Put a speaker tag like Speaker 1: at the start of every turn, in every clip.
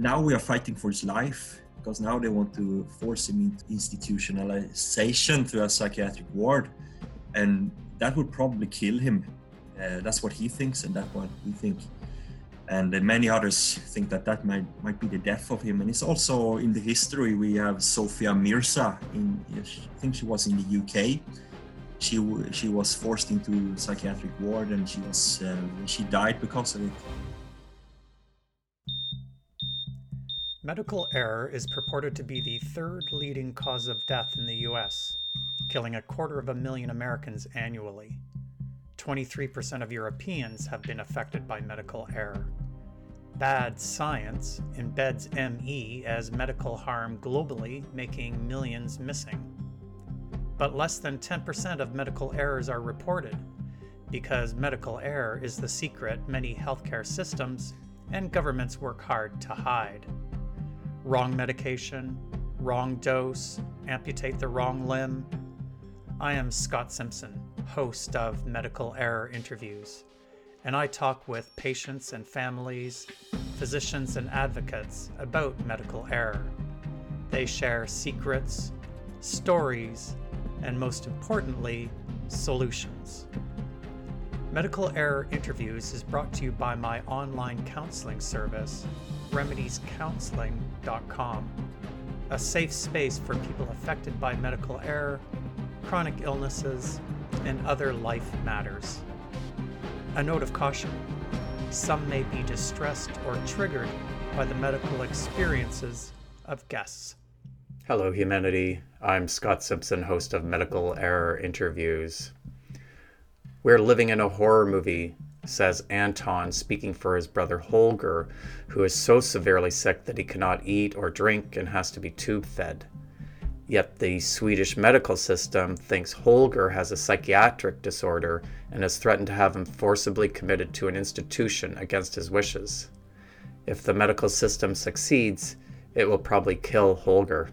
Speaker 1: now we are fighting for his life because now they want to force him into institutionalization through a psychiatric ward, and that would probably kill him. Uh, that's what he thinks, and that's what we think. And many others think that that might might be the death of him. And it's also in the history we have Sophia Mirza. In I think she was in the UK. She she was forced into psychiatric ward, and she was uh, she died because of it.
Speaker 2: Medical error is purported to be the third leading cause of death in the US, killing a quarter of a million Americans annually. 23% of Europeans have been affected by medical error. Bad science embeds ME as medical harm globally, making millions missing. But less than 10% of medical errors are reported, because medical error is the secret many healthcare systems and governments work hard to hide wrong medication, wrong dose, amputate the wrong limb. I am Scott Simpson, host of Medical Error Interviews, and I talk with patients and families, physicians and advocates about medical error. They share secrets, stories, and most importantly, solutions. Medical Error Interviews is brought to you by my online counseling service, a safe space for people affected by medical error, chronic illnesses, and other life matters. A note of caution some may be distressed or triggered by the medical experiences of guests.
Speaker 3: Hello, humanity. I'm Scott Simpson, host of Medical Error Interviews. We're living in a horror movie says Anton, speaking for his brother Holger, who is so severely sick that he cannot eat or drink and has to be tube fed. Yet the Swedish medical system thinks Holger has a psychiatric disorder and has threatened to have him forcibly committed to an institution against his wishes. If the medical system succeeds, it will probably kill Holger.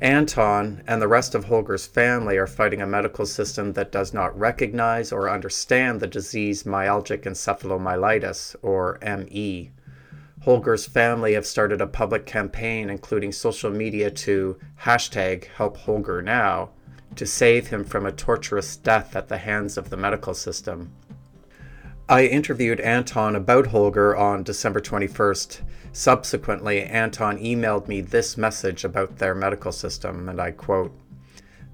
Speaker 3: Anton and the rest of Holger's family are fighting a medical system that does not recognize or understand the disease myalgic encephalomyelitis, or ME. Holger's family have started a public campaign, including social media, to hashtag help Holger now, to save him from a torturous death at the hands of the medical system. I interviewed Anton about Holger on December 21st. Subsequently, Anton emailed me this message about their medical system, and I quote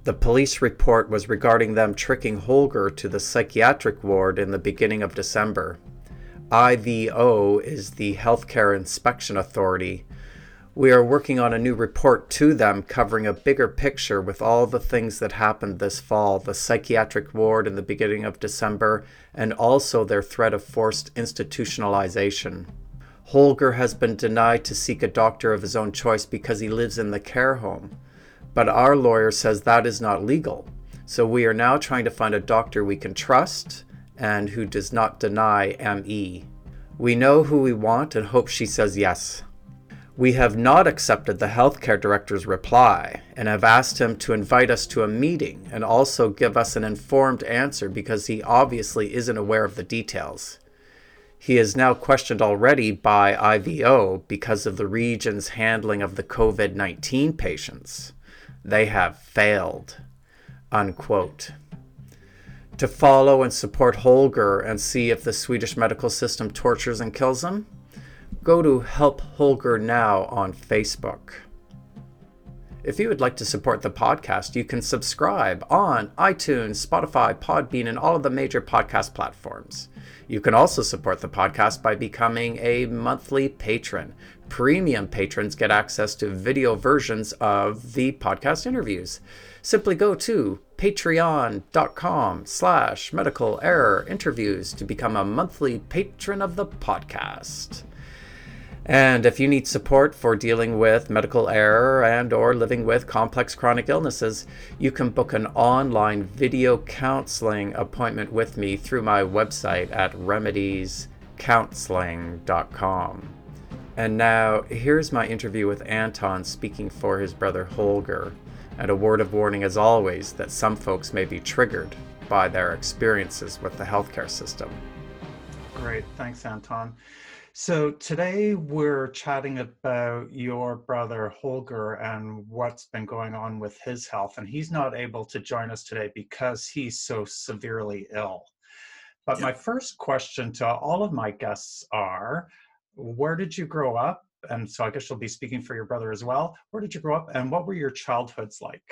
Speaker 3: The police report was regarding them tricking Holger to the psychiatric ward in the beginning of December. IVO is the Healthcare Inspection Authority, we are working on a new report to them covering a bigger picture with all the things that happened this fall the psychiatric ward in the beginning of December, and also their threat of forced institutionalization. Holger has been denied to seek a doctor of his own choice because he lives in the care home. But our lawyer says that is not legal. So we are now trying to find a doctor we can trust and who does not deny ME. We know who we want and hope she says yes. We have not accepted the healthcare director's reply and have asked him to invite us to a meeting and also give us an informed answer because he obviously isn't aware of the details. He is now questioned already by IVO because of the region's handling of the COVID 19 patients. They have failed. Unquote. To follow and support Holger and see if the Swedish medical system tortures and kills him? Go to Help Holger Now on Facebook. If you would like to support the podcast, you can subscribe on iTunes, Spotify, Podbean, and all of the major podcast platforms. You can also support the podcast by becoming a monthly patron. Premium patrons get access to video versions of the podcast interviews. Simply go to patreon.com slash medical error interviews to become a monthly patron of the podcast. And if you need support for dealing with medical error and or living with complex chronic illnesses, you can book an online video counseling appointment with me through my website at remediescounseling.com. And now, here's my interview with Anton speaking for his brother Holger. And a word of warning, as always, that some folks may be triggered by their experiences with the healthcare system.
Speaker 2: Great. Thanks, Anton.
Speaker 3: So today we're chatting about your brother Holger and what's been going on with his health. And he's not able to join us today because he's so severely ill. But my first question to all of my guests are where did you grow up? And so I guess you'll be speaking for your brother as well. Where did you grow up and what were your childhoods like?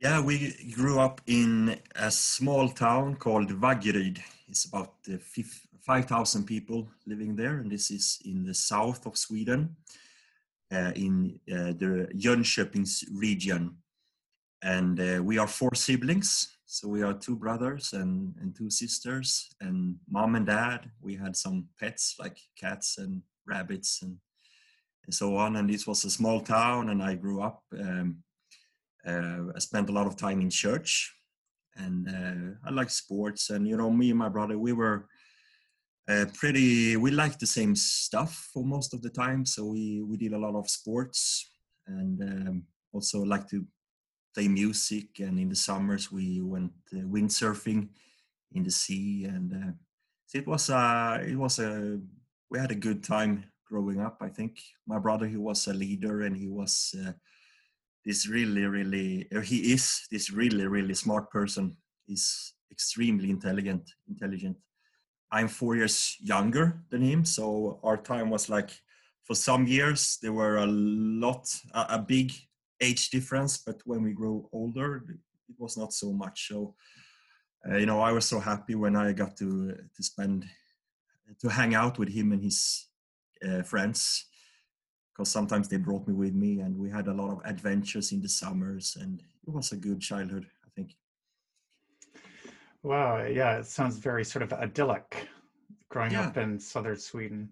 Speaker 1: Yeah, we grew up in a small town called Vaggeryd. It's about uh, 5,000 people living there, and this is in the south of Sweden, uh, in uh, the Jönköping region. And uh, we are four siblings. So we are two brothers and, and two sisters, and mom and dad. We had some pets like cats and rabbits and, and so on. And this was a small town, and I grew up. Um, uh, I spent a lot of time in church, and uh, I like sports. And you know, me and my brother, we were uh, pretty. We liked the same stuff for most of the time, so we we did a lot of sports, and um, also like to play music. And in the summers, we went uh, windsurfing in the sea, and uh, it was a it was a we had a good time growing up. I think my brother he was a leader, and he was uh, this really, really, he is this really, really smart person. He's extremely intelligent, intelligent. I'm four years younger than him, so our time was like, for some years there were a lot, a, a big age difference, but when we grew older, it was not so much. So, uh, you know, I was so happy when I got to to spend to hang out with him and his uh, friends because sometimes they brought me with me and we had a lot of adventures in the summers and it was a good childhood i think.
Speaker 3: Wow yeah it sounds very sort of idyllic growing yeah. up in southern sweden.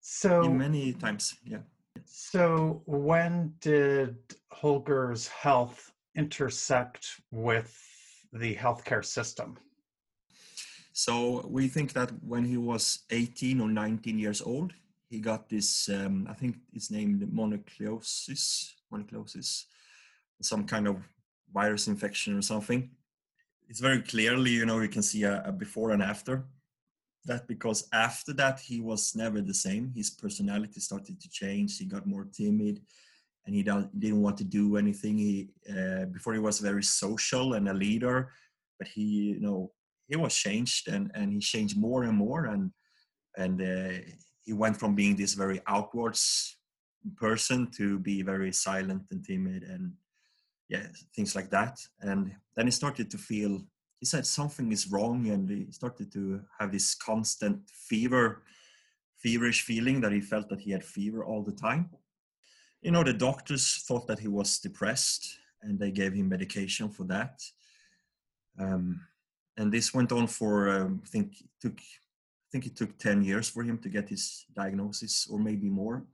Speaker 3: So
Speaker 1: in many times yeah.
Speaker 3: So when did holger's health intersect with the healthcare system?
Speaker 1: So we think that when he was 18 or 19 years old he got this um, i think it's named mononucleosis mononucleosis some kind of virus infection or something. It's very clearly you know you can see a, a, before and after. That because after that he was never the same. His personality started to change. He got more timid and he didn't want to do anything. He uh, before he was very social and a leader but he you know he was changed and and he changed more and more and and uh, he went from being this very outwards person to be very silent and timid and yeah things like that. And then he started to feel he said something is wrong and he started to have this constant fever feverish feeling that he felt that he had fever all the time. You know the doctors thought that he was depressed and they gave him medication for that. Um, and this went on for um, i think took think it took 10 years for him to get his diagnosis or maybe more.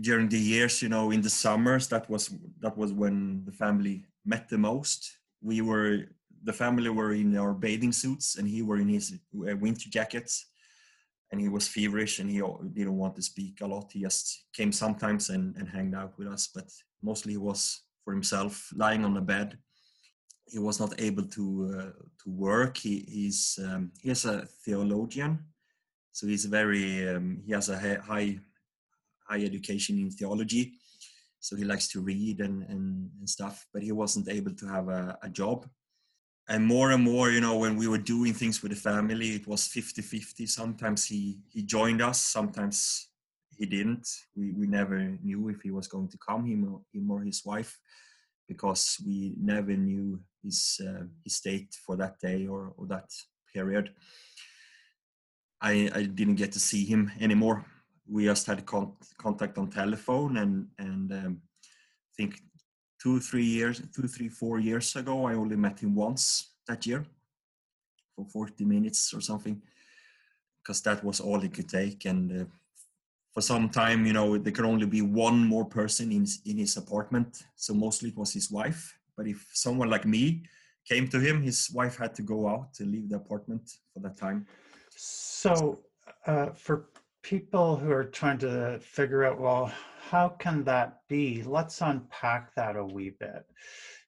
Speaker 1: During the years, you know, in the summers, that was that was when the family met the most. We were the family were in our bathing suits and he were in his uh, winter jackets and he was feverish and he didn't want to speak a lot. He just came sometimes and, and hanged out with us, but mostly he was for himself lying on the bed he was not able to uh, to work. He he's um, he is a theologian, so he's very um, he has a high high education in theology, so he likes to read and and, and stuff. But he wasn't able to have a, a job. And more and more, you know, when we were doing things with the family, it was 50-50. Sometimes he he joined us, sometimes he didn't. We we never knew if he was going to come, him or, him or his wife because we never knew his uh, his state for that day or, or that period. I, I didn't get to see him anymore. We just had con- contact on telephone, and and um, I think two three years, two three four years ago, I only met him once that year for 40 minutes or something, because that was all he could take, and uh, for some time, you know, there could only be one more person in in his apartment. So mostly it was his wife. But if someone like me came to him, his wife had to go out to leave the apartment for that time.
Speaker 3: So, uh, for people who are trying to figure out, well, how can that be? Let's unpack that a wee bit.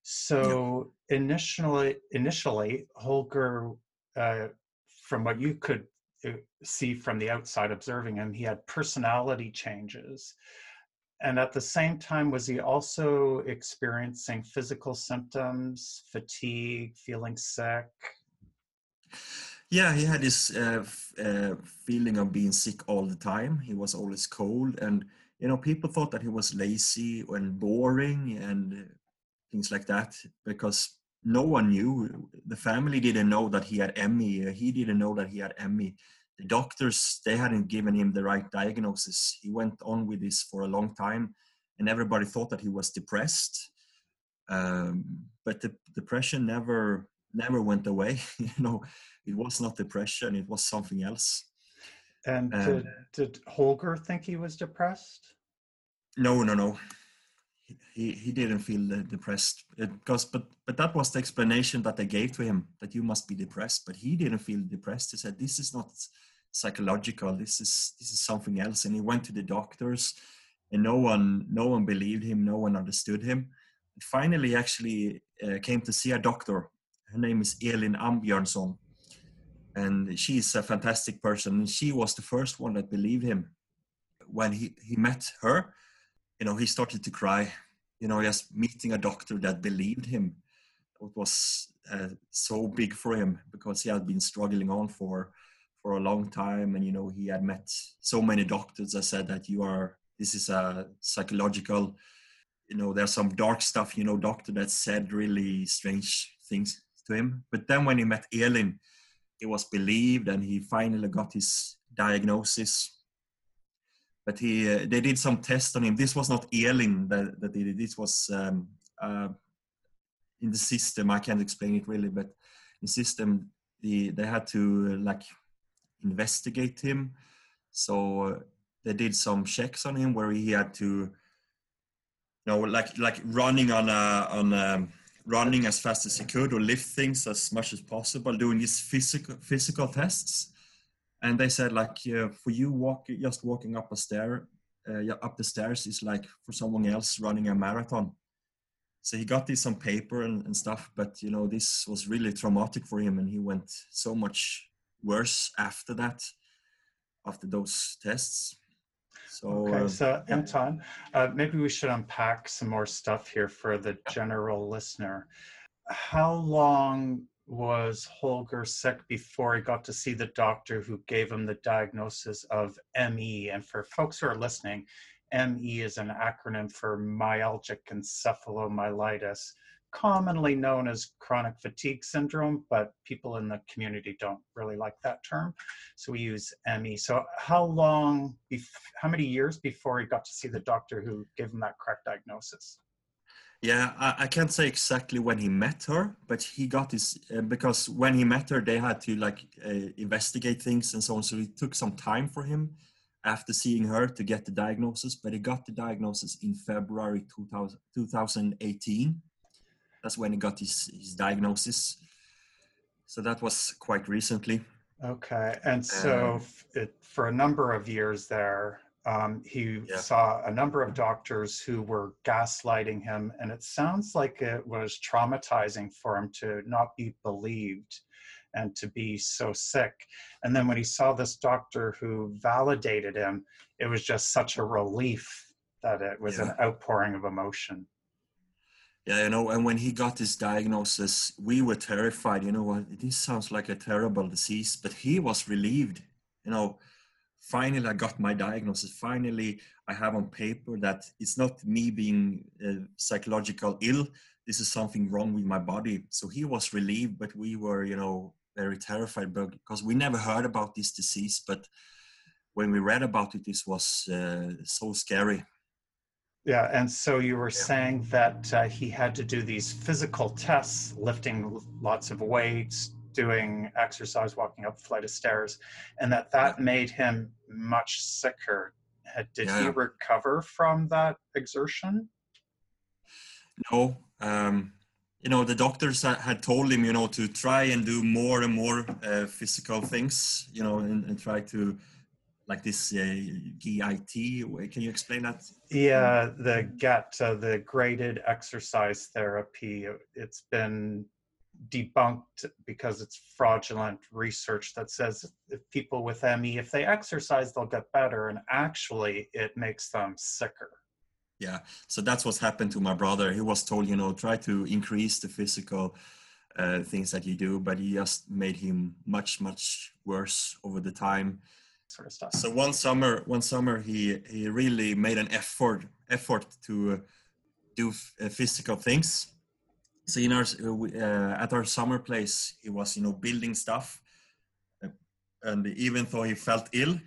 Speaker 3: So yeah. initially, initially, Holger, uh, from what you could see from the outside observing him, he had personality changes. And at the same time, was he also experiencing physical symptoms, fatigue, feeling sick?
Speaker 1: Yeah, he had this uh, uh, feeling of being sick all the time. He was always cold, and you know, people thought that he was lazy and boring and things like that because no one knew. The family didn't know that he had ME. He didn't know that he had ME. The doctors they hadn't given him the right diagnosis. He went on with this for a long time, and everybody thought that he was depressed. Um, but the depression never never went away. you know, it was not depression; it was something else.
Speaker 3: And did, did Holger think he was depressed?
Speaker 1: No, no, no he he didn't feel depressed. Because but but that was the explanation that they gave to him that you must be depressed. But he didn't feel depressed. He said this is not psychological. This is this is something else. And he went to the doctors and no one no one believed him. No one understood him. And finally actually uh, came to see a doctor. Her name is Elin Ambjörnsson. And she's a fantastic person. She was the first one that believed him. When he he met her you know, he started to cry. You know, just meeting a doctor that believed him. It was uh, so big for him because he had been struggling on for for a long time, and you know, he had met so many doctors that said that you are. This is a psychological. You know, there's some dark stuff. You know, doctor that said really strange things to him. But then when he met Elin, it was believed, and he finally got his diagnosis but he uh, they did some tests on him. This was not Elin that, that did it. This was um, uh, in the system. I can't explain it really, but in the system the, they had to uh, like investigate him. So uh, they did some checks on him where he had to, you know, like like running on a on a, running as fast as he could or lift things as much as possible, doing these physical physical tests and they said like uh, for you walk just walking up a stair uh, up the stairs is like for someone else running a marathon. So he got this on paper and, and, stuff but you know this was really traumatic for him and he went so much worse after that after those tests.
Speaker 3: So okay uh, so anton uh, maybe we should unpack some more stuff here for the general listener. How long was Holger sick before he got to see the doctor who gave him the diagnosis of ME. And for folks who are listening, ME is an acronym for myalgic encephalomyelitis, commonly known as chronic fatigue syndrome, but people in the community don't really like that term. So we use ME. So how long, how many years before he got to see the doctor who gave him that correct diagnosis?
Speaker 1: Yeah, I, I, can't say exactly when he met her, but he got his uh, because when he met her, they had to like uh, investigate things and so on. So it took some time for him after seeing her to get the diagnosis, but he got the diagnosis in February 2000, 2018. That's when he got his, his diagnosis. So that was quite recently.
Speaker 3: Okay, and so uh, it, for a number of years there, um, he yeah. saw a number of doctors who were gaslighting him, and it sounds like it was traumatizing for him to not be believed and to be so sick. And then when he saw this doctor who validated him, it was just such a relief that it was yeah. an outpouring of emotion.
Speaker 1: Yeah, you know, and when he got his diagnosis, we were terrified. You know, what? this sounds like a terrible disease, but he was relieved. You know, finally i got my diagnosis. Finally i have on paper that it's not me being uh, psychological ill. This is something wrong with my body. So he was relieved but we were you know very terrified because we never heard about this disease but when we read about it this was uh, so scary.
Speaker 3: Yeah and so you were yeah. saying that uh, he had to do these physical tests lifting lots of weights doing exercise, walking up a flight of stairs, and that that made him much sicker. Did yeah. he recover from that exertion?
Speaker 1: No. Um, you know, the doctors had told him, you know, to try and do more and more uh, physical things, you know, and, and try to like this uh, GIT. Can you explain that?
Speaker 3: Yeah, the GET, uh, the graded exercise therapy. It's been debunked because it's fraudulent research that says if people with ME, if they exercise, they'll get better. And actually, it makes them sicker.
Speaker 1: Yeah. So that's what's happened to my brother. He was told, you know, try to increase the physical uh, things that you do, but he just made him much, much worse over the time.
Speaker 3: Sort of stuff.
Speaker 1: So one summer, one summer, he he really made an effort effort to uh, do uh, physical things so in our uh, at our summer place he was you know building stuff. Uh, and even though he felt ill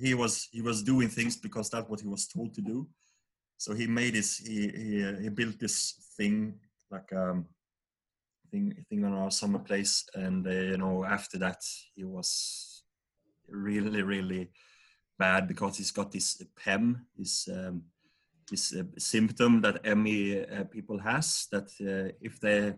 Speaker 1: he was he was doing things because that's what he was told to do. So he made his he he, uh, he built this thing like um thing thing on our summer place. And uh, you know after that he was really really bad because he's got this PEM this um, this symptom that ME uh, people has that uh, if they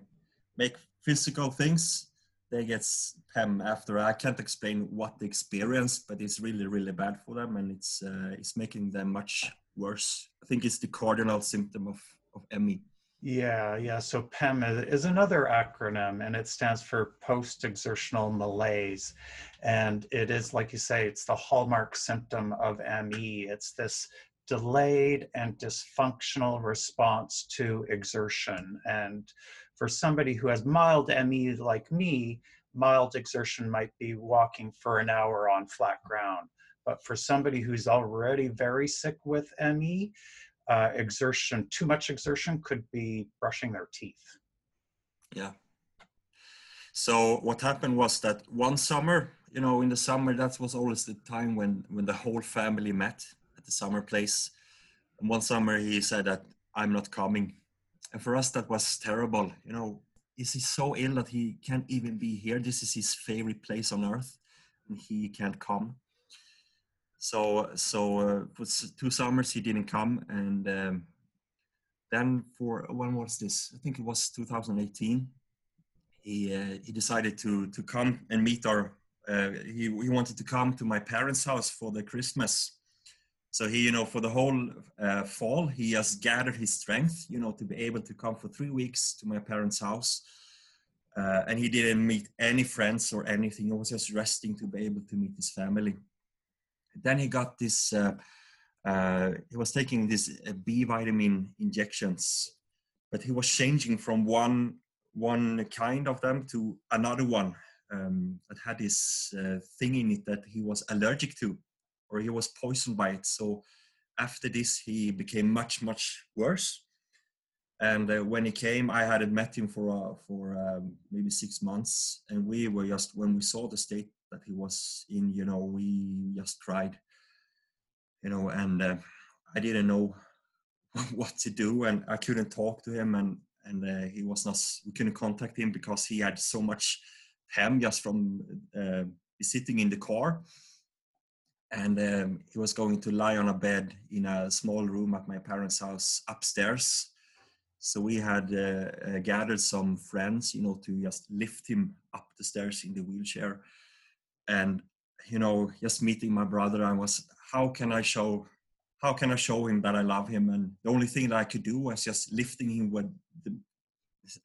Speaker 1: make physical things, they get PEM after. I can't explain what the experience, but it's really really bad for them, and it's uh, it's making them much worse. I think it's the cardinal symptom of of ME.
Speaker 3: Yeah, yeah. So PEM is another acronym and it stands for post exertional malaise. And it is, like you say, it's the hallmark symptom of ME. It's this delayed and dysfunctional response to exertion. And for somebody who has mild ME like me, mild exertion might be walking for an hour on flat ground. But for somebody who's already very sick with ME, uh, exertion, too much exertion could be brushing their teeth.
Speaker 1: Yeah. So what happened was that one summer, you know, in the summer, that was always the time when when the whole family met at the summer place. And one summer he said that I'm not coming. And for us that was terrible. You know, is he so ill that he can't even be here? This is his favorite place on earth and he can't come. So so uh, for two summers he didn't come and um, then for when was this? I think it was 2018. He uh, he decided to to come and meet our. Uh, he he wanted to come to my parents' house for the Christmas, so he, you know, for the whole uh, fall, he has gathered his strength, you know, to be able to come for three weeks to my parents' house. Uh, and he didn't meet any friends or anything. He was just resting to be able to meet his family. Then he got this. Uh, uh he was taking these uh, B vitamin injections, but he was changing from one one kind of them to another one um, that had this uh, thing in it that he was allergic to or he was poisoned by it. So after this, he became much, much worse. And uh, when he came, I hadn't met him for uh, for um, maybe six months, and we were just when we saw the state that he was in, you know, we just cried, you know, and uh, I didn't know what to do, and I couldn't talk to him, and and uh, he was not, we couldn't contact him because he had so much PEM just from uh, sitting in the car and um, he was going to lie on a bed in a small room at my parents' house upstairs. So we had uh, uh, gathered some friends, you know, to just lift him up the stairs in the wheelchair, and you know, just meeting my brother, I was, how can I show, how can I show him that I love him? And the only thing that I could do was just lifting him with the,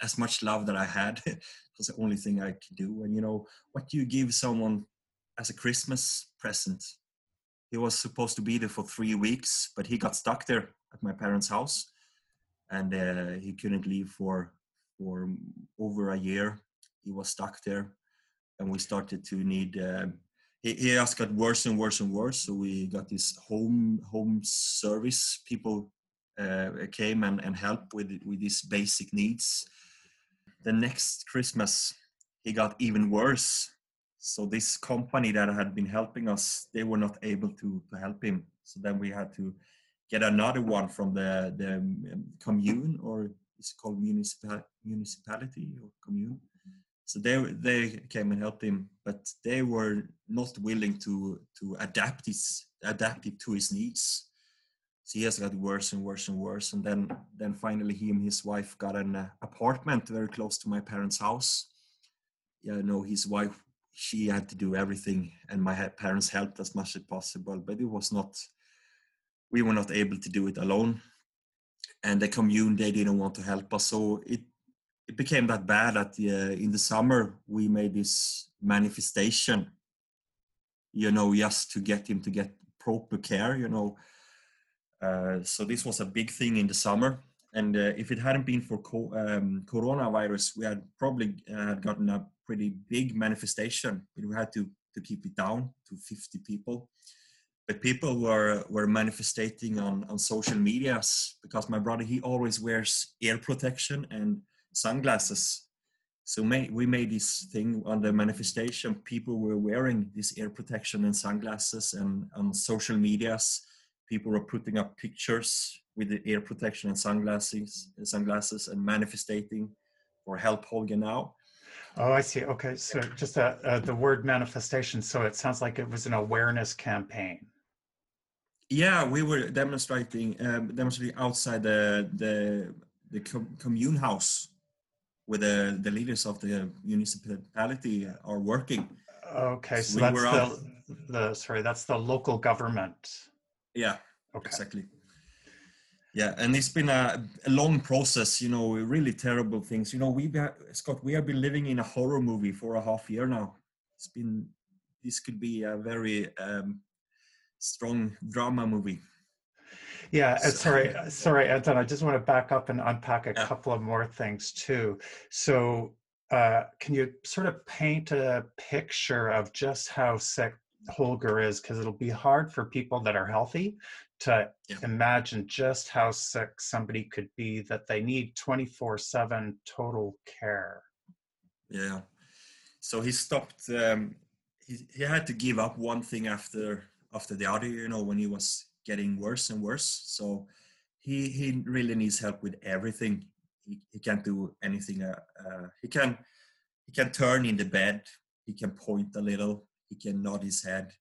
Speaker 1: as much love that I had. was the only thing I could do. And you know, what do you give someone as a Christmas present? He was supposed to be there for three weeks, but he got stuck there at my parents' house, and uh, he couldn't leave for for over a year. He was stuck there, and we started to need. Uh, he, he just got worse and worse and worse. So we got this home home service people uh, came and, and helped with with these basic needs. The next Christmas, he got even worse so this company that had been helping us they were not able to to help him. So then we had to get another one from the the um, commune or it's called municipal municipality or commune. So they they came and helped him but they were not willing to to adapt his adapt it to his needs. So he has got worse and worse and worse and then then finally he and his wife got an uh, apartment very close to my parents house. Yeah no his wife she had to do everything and my parents helped as much as possible but it was not we were not able to do it alone. And the commune they didn't want to help us so it it became that bad that uh, in the summer we made this manifestation you know just to get him to get proper care you know. Uh, so this was a big thing in the summer and uh, if it hadn't been for co- um, coronavirus we had probably uh, gotten a pretty big manifestation we had to to keep it down to 50 people. But people were were manifesting on on social medias because my brother he always wears ear protection and sunglasses. So may, we made this thing on the manifestation people were wearing this ear protection and sunglasses and on social medias people were putting up pictures with the ear protection and sunglasses sunglasses and manifesting for help holger now
Speaker 3: Oh, I see. Okay, so just uh, uh, the word manifestation. So it sounds like it was an awareness campaign.
Speaker 1: Yeah, we were demonstrating um, demonstrating outside the the the commune house where the the leaders of the municipality are working.
Speaker 3: Okay, so, so that's the, the sorry, that's the local government.
Speaker 1: Yeah, okay. exactly. Yeah, and it's been a, a, long process. You know, really terrible things. You know, we Scott, we have been living in a horror movie for a half year now. It's been this could be a very um, strong drama movie.
Speaker 3: Yeah, so, sorry, sorry, Anton. I just want to back up and unpack a yeah. couple of more things too. So, uh, can you sort of paint a picture of just how sick Holger is? Because it'll be hard for people that are healthy to yeah. imagine just how sick somebody could be that they need 24 7 total care.
Speaker 1: Yeah. So he stopped, um, he, he had to give up one thing after after the other, you know, when he was getting worse and worse. So he he really needs help with everything. He, he can't do anything. Uh, uh, he can he can turn in the bed. He can point a little. He can nod his head,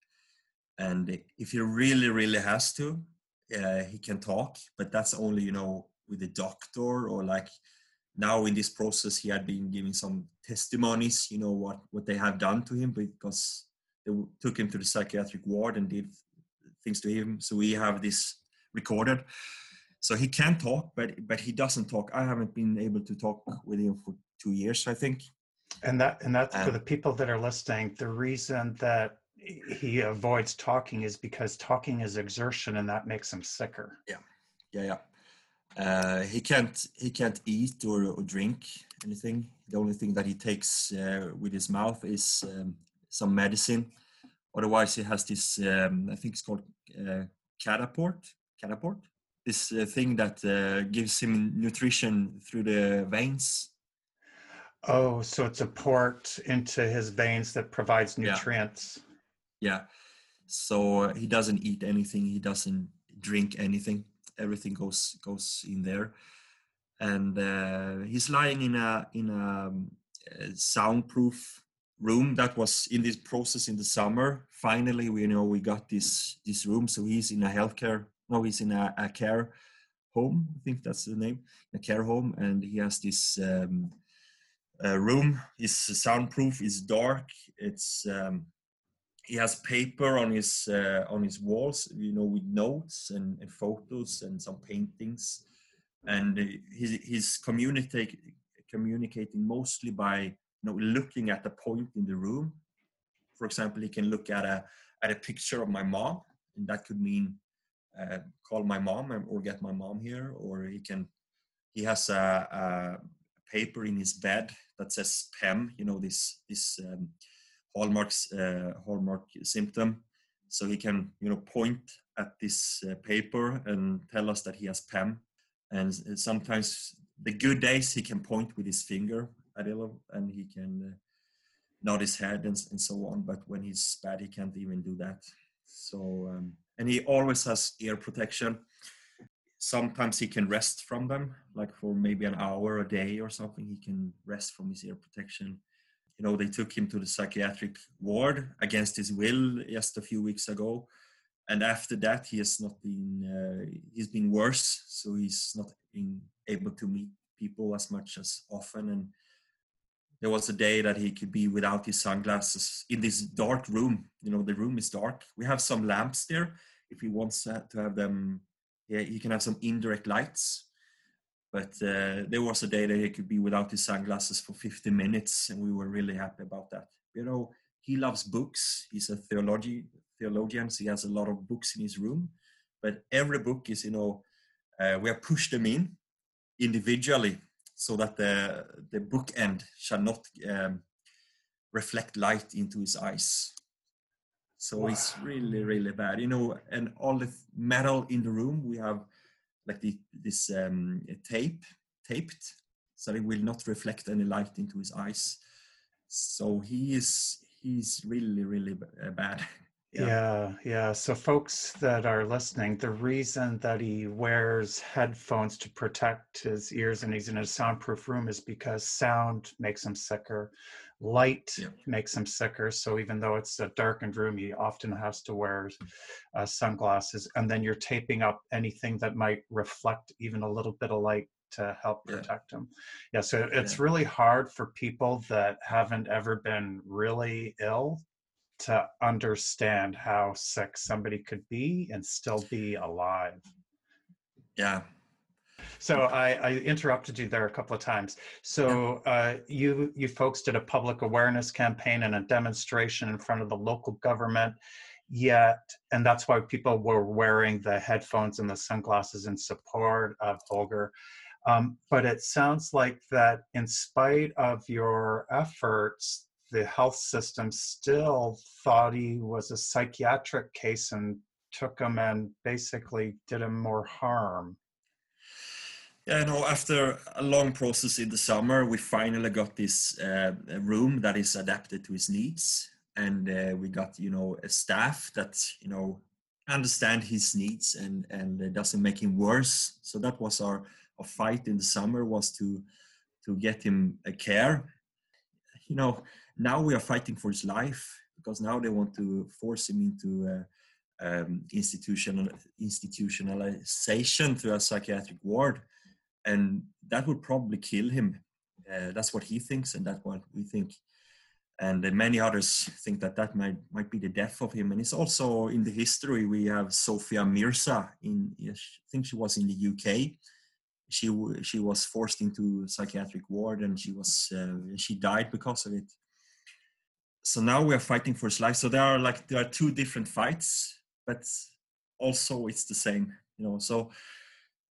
Speaker 1: and if he really really has to, uh, he can talk. But that's only you know with the doctor or like now in this process he had been giving some testimonies you know what what they have done to him because they took him to the psychiatric ward and did things to him. So we have this recorded. So he can talk, but but he doesn't talk. I haven't been able to talk with him for two years, I think.
Speaker 3: And that and that's um, for the people that are listening. The reason that he avoids talking is because talking is exertion, and that makes him sicker.
Speaker 1: Yeah, yeah, yeah. Uh, he can't he can't eat or, or drink anything. The only thing that he takes uh, with his mouth is um, some medicine. Otherwise, he has this. Um, I think it's called uh, cataport. Cataport. This uh, thing that uh, gives him nutrition through the veins.
Speaker 3: Oh, so it's a port into his veins that provides nutrients.
Speaker 1: Yeah. yeah. So he doesn't eat anything. He doesn't drink anything. Everything goes goes in there, and uh, he's lying in a in a, um, a soundproof room that was in this process in the summer finally we you know we got this this room so he's in a healthcare no he's in a, a care home i think that's the name a care home and he has this um, uh, room is soundproof is dark it's um, he has paper on his uh, on his walls you know with notes and, and photos and some paintings and he's, he's communicate, communicating mostly by you know, looking at the point in the room. For example, he can look at a at a picture of my mom, and that could mean uh, call my mom or get my mom here, or he can he has a, a paper in his bed that says PEM, you know, this this um, hallmarks uh, hallmark symptom. So he can you know point at this uh, paper and tell us that he has PEM. And sometimes the good days he can point with his finger Adilo, and he can uh, nod his head and, and so on. But when he's bad, he can't even do that. So, um, and he always has ear protection. Sometimes he can rest from them, like for maybe an hour a day or something. He can rest from his ear protection. You know, they took him to the psychiatric ward against his will just a few weeks ago, and after that, he has not been. Uh, he's been worse, so he's not been able to meet people as much as often, and there was a day that he could be without his sunglasses in this dark room. You know, the room is dark. We have some lamps there. If he wants to have them, yeah, he can have some indirect lights. but uh, there was a day that he could be without his sunglasses for 50 minutes, and we were really happy about that. You know, he loves books. He's a theology theologian, so he has a lot of books in his room. But every book is, you know, uh, we have pushed them in individually so that the the book end shall not um, reflect light into his eyes. So wow. it's really, really bad, you know. And all the metal in the room, we have like the, this um, tape taped, so it will not reflect any light into his eyes. So he is he's really, really uh, bad.
Speaker 3: Yeah. yeah. yeah, So, folks that are listening, the reason that he wears headphones to protect his ears and he's in a soundproof room is because sound makes him sicker, light yeah. makes him sicker. So, even though it's a darkened room, he often has to wear uh, sunglasses. And then you're taping up anything that might reflect even a little bit of light to help protect yeah. him. Yeah, so it's yeah. really hard for people that haven't ever been really ill to understand how sick somebody could be and still be alive.
Speaker 1: Yeah.
Speaker 3: So I, I interrupted you there a couple of times. So uh, you you folks did a public awareness campaign and a demonstration in front of the local government. Yet, and that's why people were wearing the headphones and the sunglasses in support of Holger. Um, but it sounds like that, in spite of your efforts, the health system still thought he was a psychiatric case and took him and basically did him more harm.
Speaker 1: Yeah, you know, after a long process in the summer, we finally got this uh, room that is adapted to his needs, and uh, we got you know a staff that you know understand his needs and and doesn't make him worse. So that was our, our fight in the summer was to to get him a care. You know, now we are fighting for his life because now they want to force him into uh, um, institutional institutionalization through a psychiatric ward, and that would probably kill him. Uh, that's what he thinks, and that's what we think. And many others think that that might might be the death of him. And it's also in the history we have Sophia Mirza. In I think she was in the UK. She she was forced into psychiatric ward, and she was uh, she died because of it so now we are fighting for his life so there are like there are two different fights but also it's the same you know so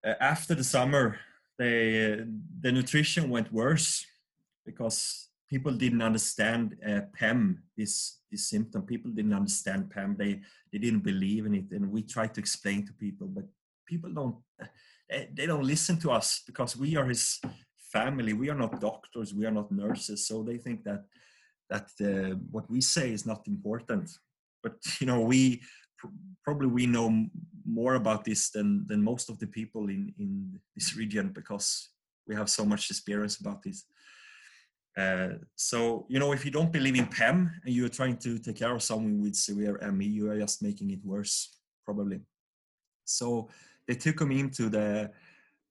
Speaker 1: uh, after the summer the the nutrition went worse because people didn't understand uh, PEM this this symptom. People didn't understand PEM they they didn't believe in it. And we tried to explain to people but people don't they don't listen to us because we are his family. We are not doctors. We are not nurses. So they think that that uh, what we say is not important. But you know we probably we know more about this than than most of the people in in this region because we have so much experience about this. Uh, so you know if you don't believe in PEM and you're trying to take care of someone with severe ME you are just making it worse probably. So they took him into the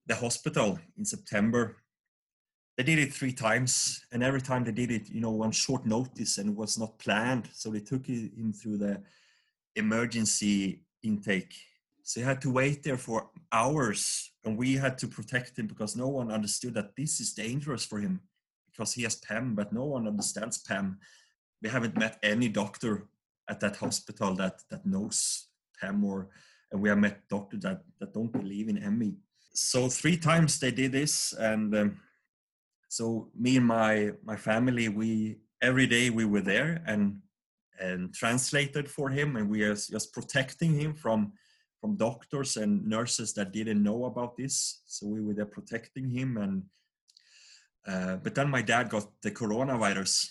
Speaker 1: the hospital in September. They did it three times and every time they did it you know on short notice and it was not planned. So they took him through the emergency intake so he had to wait there for hours and we had to protect him because no one understood that this is dangerous for him because he has PEM but no one understands PEM we haven't met any doctor at that hospital that that knows PEM or and we have met doctors that that don't believe in ME so three times they did this and um, so me and my my family we every day we were there and and translated for him and we are just protecting him from from doctors and nurses that didn't know about this. So we were there protecting him and uh, but then my dad got the coronavirus.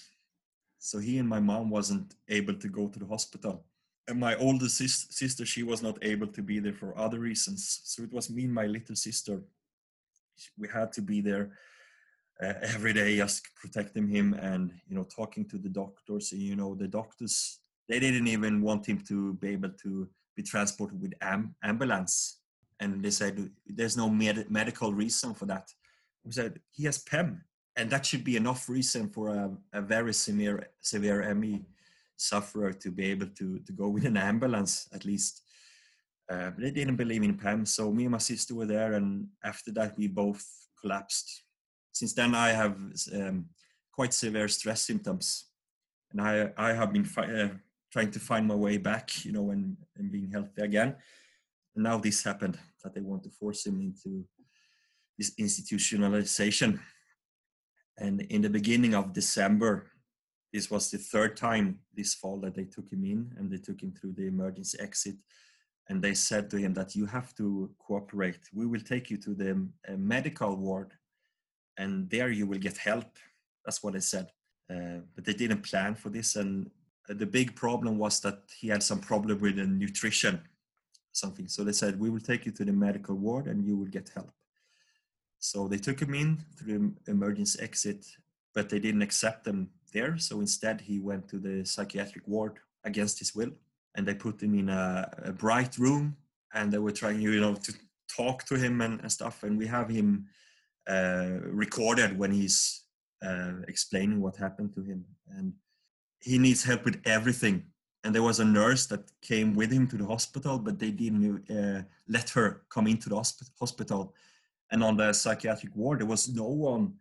Speaker 1: So he and my mom wasn't able to go to the hospital. And my older sis- sister she was not able to be there for other reasons. So it was me and my little sister. We had to be there uh, every day just protecting him and you know talking to the doctors. And you know the doctors they didn't even want him to be able to be transported with am- ambulance. And they said there's no med- medical reason for that. We said he has PEM and that should be enough reason for a, a very severe severe ME sufferer to be able to to go with an ambulance at least. Uh, they didn't believe in PEM so me and my sister were there and after that we both collapsed. Since then, I have um, quite severe stress symptoms, and I I have been fi- uh, trying to find my way back, you know, and, and being healthy again. And now this happened that they want to force him into this institutionalization. And in the beginning of December, this was the third time this fall that they took him in and they took him through the emergency exit and they said to him that you have to cooperate we will take you to the uh, medical ward and there you will get help that's what they said uh, but they didn't plan for this and the big problem was that he had some problem with the nutrition something. So they said we will take you to the medical ward and you will get help. So they took him in through the emergency exit but they didn't accept him there. So instead he went to the psychiatric ward against his will and they put him in a, a bright room and they were trying you know to talk to him and, and stuff. And we have him uh, recorded when he's uh, explaining what happened to him. And he needs help with everything. And there was a nurse that came with him to the hospital but they didn't uh, let her come into the hospital. And on the psychiatric ward there was no one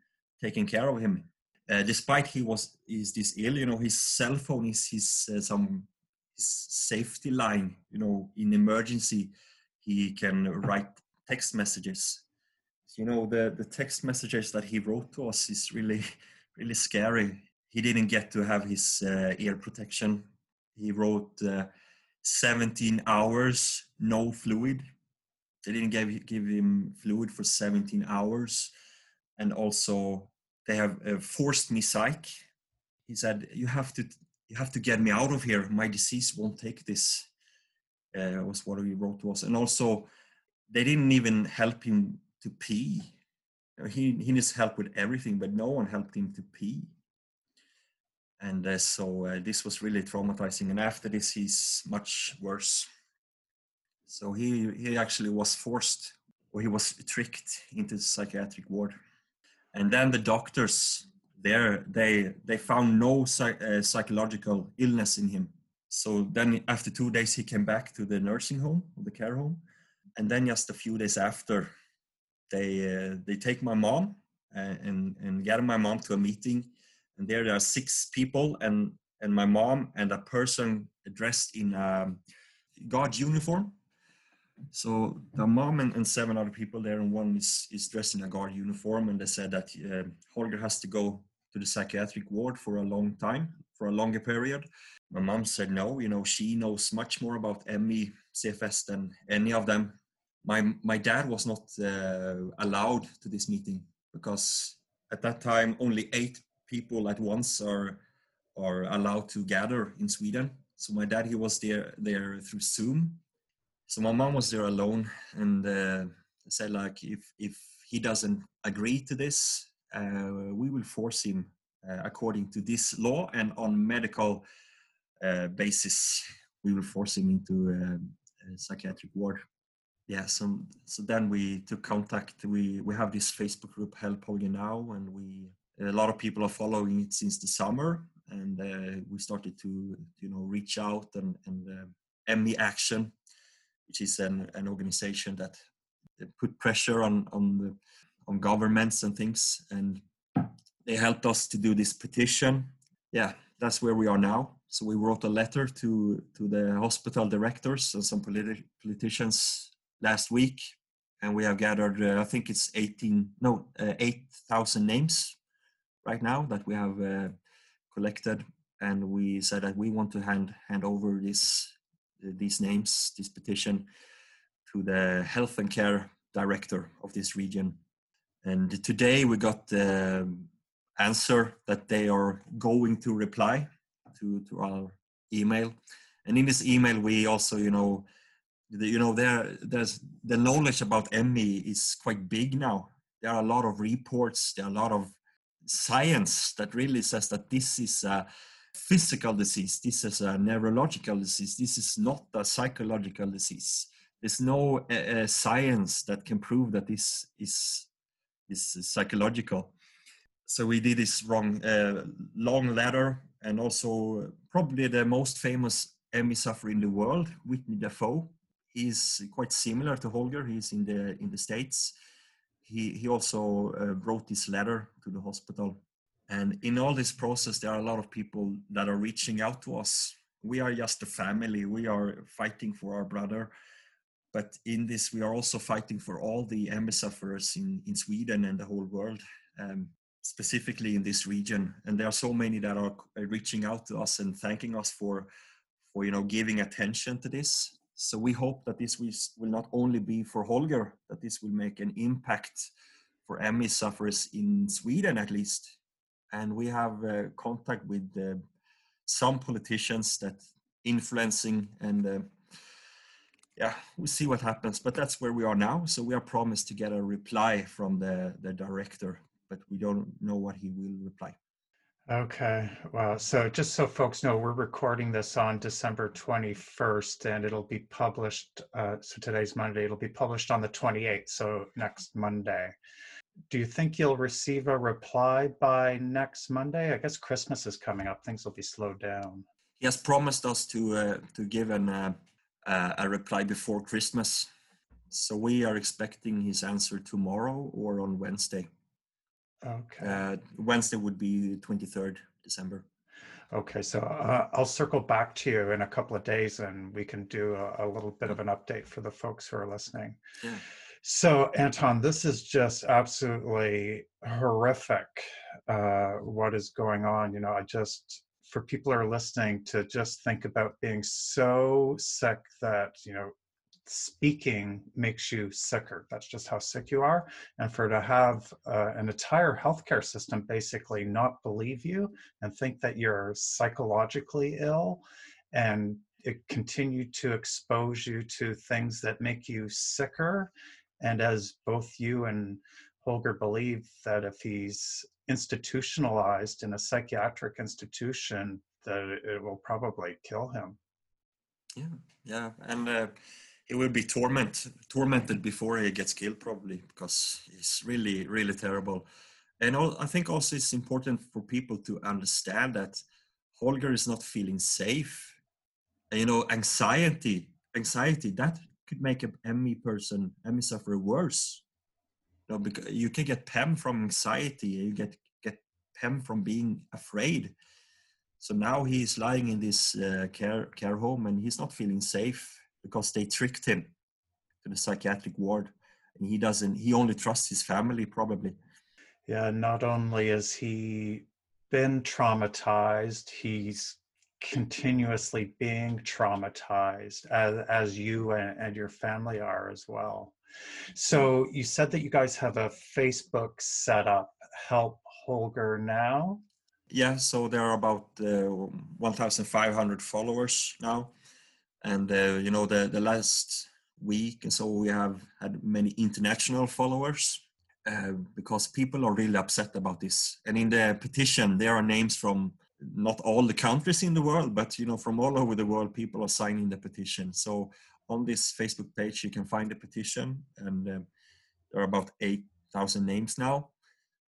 Speaker 1: taking care of him. Uh, despite he was is this ill you know his cell phone is his uh, some safety line you know in emergency he can write text messages. You know the the text messages that he wrote to us is really really scary he didn't get to have his uh, ear protection he wrote uh, 17 hours no fluid they didn't give, give him fluid for 17 hours and also they have uh, forced me psych he said you have to you have to get me out of here. My disease won't take this. Uh, was what he wrote to us, and also they didn't even help him to pee. He he needs help with everything, but no one helped him to pee. And uh, so uh, this was really traumatizing. And after this, he's much worse. So he he actually was forced, or he was tricked into the psychiatric ward. And then the doctors there they they found no uh, psychological illness in him so then after two days he came back to the nursing home the care home and then just a few days after they uh, they take my mom uh, and and get my mom to a meeting and there there are six people and and my mom and a person dressed in a guard uniform so the mom and, and, seven other people there, and one is, is dressed in a guard uniform, and they said that uh, Holger has to go to the psychiatric ward for a long time, for a longer period. My mom said no. You know, she knows much more about ME, CFS than any of them. My my dad was not uh, allowed to this meeting because at that time only eight people at once are are allowed to gather in Sweden. So my dad he was there there through Zoom. So my mom was there alone and uh, said like if if he doesn't agree to this uh, we will force him uh, according to this law and on medical uh, basis we will force him into a psychiatric ward. Yeah so so then we took contact. We we have this facebook group help Holger now and we a lot of people are following it since the summer and uh, we started to you know reach out and and uh, ME action which is an, an organization that put pressure on on the on governments and things and they helped us to do this petition. Yeah that's where we are now. So we wrote a letter to to the hospital directors and some politi- politicians last week and we have gathered uh, i think it's 18 no uh, 8000 names right now that we have uh, collected and we said that we want to hand hand over this these names, this petition, to the health and care director of this region. And today we got the answer that they are going to reply to, to our email. And in this email, we also, you know, the, you know, there there's the knowledge about ME is quite big now. There are a lot of reports. There are a lot of science that really says that this is a physical disease. This is a neurological disease. This is not a psychological disease. There's no uh, science that can prove that this is is psychological. So we did this wrong uh, long letter, and also probably the most famous ME sufferer in the world, Whitney Dafoe. He's quite similar to Holger. He's in the in the states. He he also uh, wrote this letter to the hospital. And in all this process there are a lot of people that are reaching out to us. We are just a family. We are fighting for our brother. But in this we are also fighting for all the ME sufferers in, in sweden and the whole world um, specifically in this region. And there are so many that are reaching out to us and thanking us for for you know giving attention to this so we hope that this will not only be for holger that this will make an impact for ME sufferers in sweden at least. And we have uh, contact with uh, some politicians that influencing and uh, yeah we'll see what happens. But that's where we are now. So we are promised to get a reply from the the director but we don't know what he will reply
Speaker 3: okay well so just so folks know we're recording this on december 21st and it'll be published uh, so today's monday it'll be published on the 28th so next monday do you think you'll receive a reply by next Monday? I guess Christmas is coming up. Things will be slowed down.
Speaker 1: He has promised us to uh, to give an uh, uh, a reply before Christmas, so we are expecting his answer tomorrow or on Wednesday.
Speaker 3: Okay.
Speaker 1: Uh, Wednesday would be twenty third December.
Speaker 3: Okay, so uh, I'll circle back to you in a couple of days, and we can do a, a little bit of an update for the folks who are listening.
Speaker 1: Yeah.
Speaker 3: So, Anton, this is just absolutely horrific uh, what is going on. You know, I just, for people who are listening, to just think about being so sick that, you know, speaking makes you sicker. That's just how sick you are. And for to have uh, an entire healthcare system basically not believe you and think that you're psychologically ill and it continue to expose you to things that make you sicker and as both you and Holger believe that if he's institutionalized in a psychiatric institution, that it will probably kill him.
Speaker 1: Yeah, yeah, and uh, he will be tormented, tormented before he gets killed, probably because it's really, really terrible. And I think also it's important for people to understand that Holger is not feeling safe. And, you know, anxiety, anxiety that could make a ME person, ME sufferer worse. You know, because you can get PEM from anxiety, you get get PEM from being afraid. So now he's lying in this uh, care care home and he's not feeling safe because they tricked him to the psychiatric ward, and he doesn't. He only trusts his family probably.
Speaker 3: Yeah. Not only is he been traumatized, he's continuously being traumatized as, as you and, and your family are as well. So you said that you guys have a Facebook set up, Help Holger Now.
Speaker 1: Yeah, so there are about uh, 1,500 followers now, and uh, you know the the last week and so we have had many international followers uh, because people are really upset about this. And in the petition, there are names from not all the countries in the world, but you know, from all over the world, people are signing the petition. So on this Facebook page, you can find the petition, and um, there are about eight thousand names now.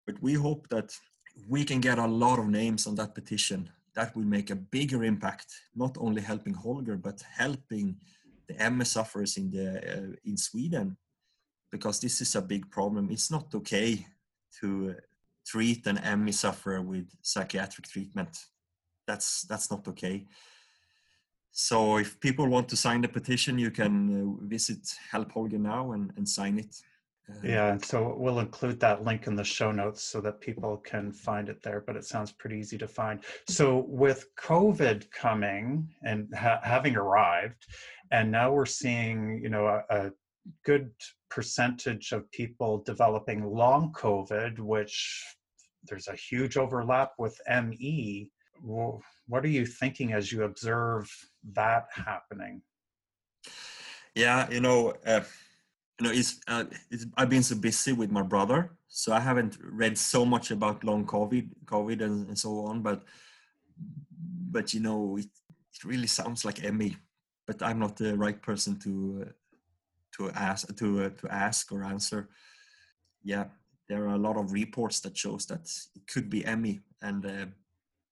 Speaker 1: But we hope that we can get a lot of names on that petition. That will make a bigger impact, not only helping Holger, but helping the MS sufferers in the uh, in Sweden, because this is a big problem. It's not okay to treat an ME sufferer with psychiatric treatment. That's that's not okay. So if people want to sign the petition, you can uh, visit Help Holger now and, and sign it.
Speaker 3: Yeah, and so we'll include that link in the show notes so that people can find it there. But it sounds pretty easy to find. So with COVID coming and ha- having arrived, and now we're seeing, you know, a, a good percentage of people developing long COVID, which there's a huge overlap with ME. what are you thinking as you observe that happening?
Speaker 1: Yeah, you know, uh, you know, it's, uh, it's, I've been so busy with my brother, so I haven't read so much about long COVID, COVID, and, and so on. But, but you know, it, it really sounds like ME, But I'm not the right person to uh, to ask to uh, to ask or answer. Yeah, there are a lot of reports that shows that it could be ME, and uh,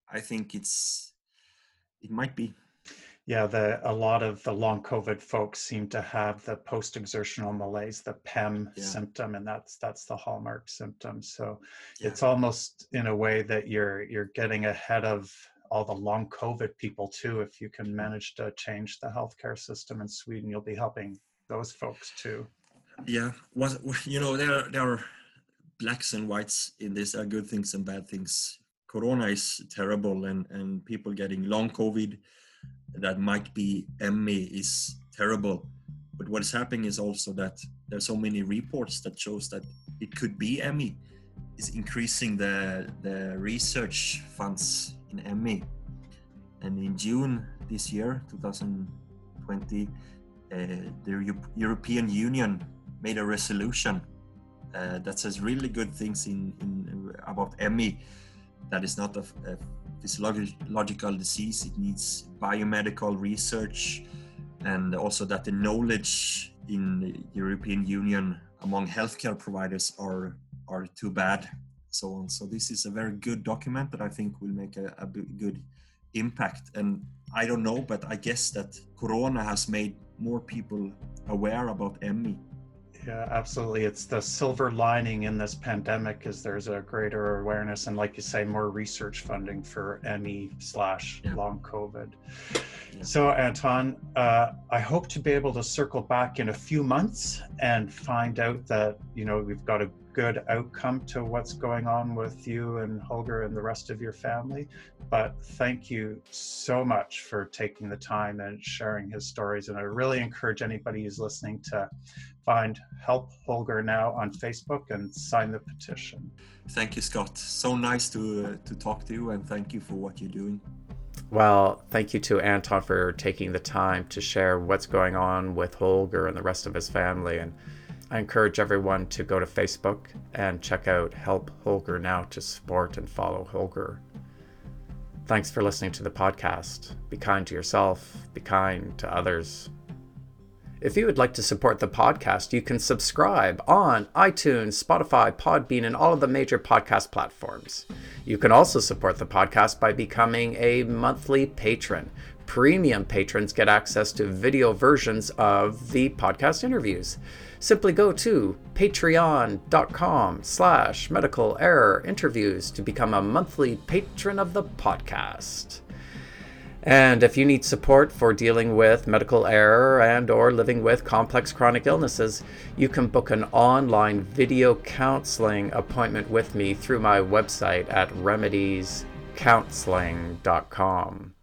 Speaker 1: I think it's it might be.
Speaker 3: Yeah, the a lot of the long COVID folks seem to have the post-exertional malaise, the PEM
Speaker 1: Yeah.
Speaker 3: symptom, and that's that's the hallmark symptom. So
Speaker 1: Yeah.
Speaker 3: it's almost in a way that you're you're getting ahead of all the long COVID people too. If you can mm. manage to change the healthcare system in Sweden, you'll be helping those folks too.
Speaker 1: yeah what you know there are, there are blacks and whites in this there are good things and bad things corona is terrible and and people getting long covid that might be ME is terrible but what is happening is also that there's so many reports that shows that it could be ME is increasing the the research funds in ME and in June this year 2020 uh, the Eu- European Union made a resolution uh, that says really good things in, in about ME. That is not a, a physiological disease. It needs biomedical research, and also that the knowledge in the European Union among healthcare providers are are too bad, so on. So this is a very good document that I think will make a good impact. And I don't know, but I guess that Corona has made more people aware about ME.
Speaker 3: Yeah, absolutely. It's the silver lining in this pandemic is there's a greater awareness and, like you say, more research funding for ME slash long COVID.
Speaker 1: Yeah.
Speaker 3: So, Anton, uh, I hope to be able to circle back in a few months and find out that you know we've got a good outcome to what's going on with you and Holger and the rest of your family. But thank you so much for taking the time and sharing his stories. And I really encourage anybody who's listening to find Help Holger now on Facebook and sign the petition.
Speaker 1: Thank you, Scott. So nice to uh, to talk to you, and thank you for what you're doing.
Speaker 4: Well, thank you to Anton for taking the time to share what's going on with Holger and the rest of his family. And I encourage everyone to go to Facebook and check out Help Holger Now to support and follow Holger. Thanks for listening to the podcast. Be kind to yourself, be kind to others. If you would like to support the podcast, you can subscribe on iTunes, Spotify, Podbean, and all of the major podcast platforms. You can also support the podcast by becoming a monthly patron. Premium patrons get access to video versions of the podcast interviews. Simply go to patreon.com slash medical error interviews to become a monthly patron of the podcast. And if you need support for dealing with medical error and or living with complex chronic illnesses, you can book an online video counseling appointment with me through my website at remediescounseling.com.